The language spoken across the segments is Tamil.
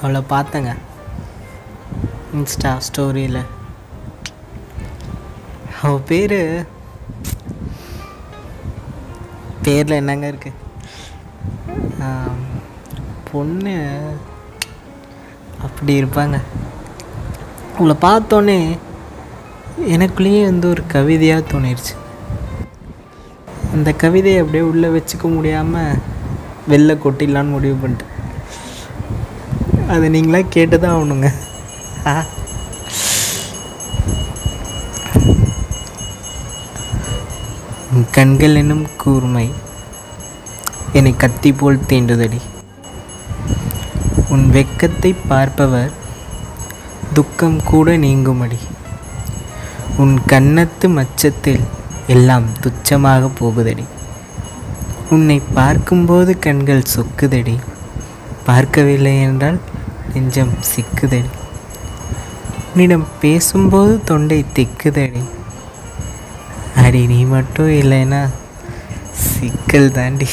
அவளை பார்த்தேங்க. இன்ஸ்டா ஸ்டோரியில் அவள் பேர் பேரில் என்னங்க இருக்கு? பொண்ணு அப்படி இருப்பாங்க. அவளை பார்த்தோன்னே எனக்குள்ளேயே வந்து ஒரு கவிதையாக தோணிருச்சு. அந்த கவிதையை அப்படியே உள்ளே வச்சுக்க முடியாமல் வெளில கொட்டிடலான்னு முடிவு பண்ணிட்டேன். அதை நீங்களா கேட்டு தான் ஆகணுங்க. ஆ உன் கண்கள் என்னும் கூர்மை என்னை கத்தி போல் தீண்டுதடி. உன் வெக்கத்தை பார்ப்பவர் துக்கம் கூட நீங்குமடி. உன் கன்னத்து மச்சத்தில் எல்லாம் துச்சமாக போகுதடி. உன்னை பார்க்கும்போது கண்கள் சொக்குதடி. பார்க்கவில்லை என்றால் நெஞ்சம் சிக்குதடி. உன்னிடம் பேசும்போது தொண்டை திக்குதடி. அடி நீ மட்டும் இல்லைன்னா சிக்கல் தாண்டி.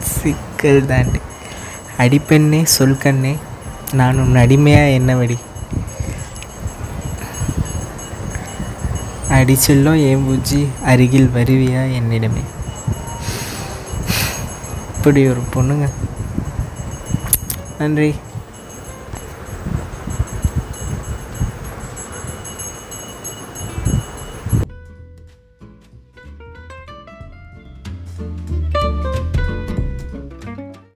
சிக்கல் தாண்டி. அடிப்பெண்ணே சொல் கண்ணே நான் உன் அடிமையாக என்னவடி? அடி செல்லோ ஏன் பூஜி அருகில் வருவியா என்னிடமே? இப்படி ஒரு பொண்ணுங்க. நன்றி. you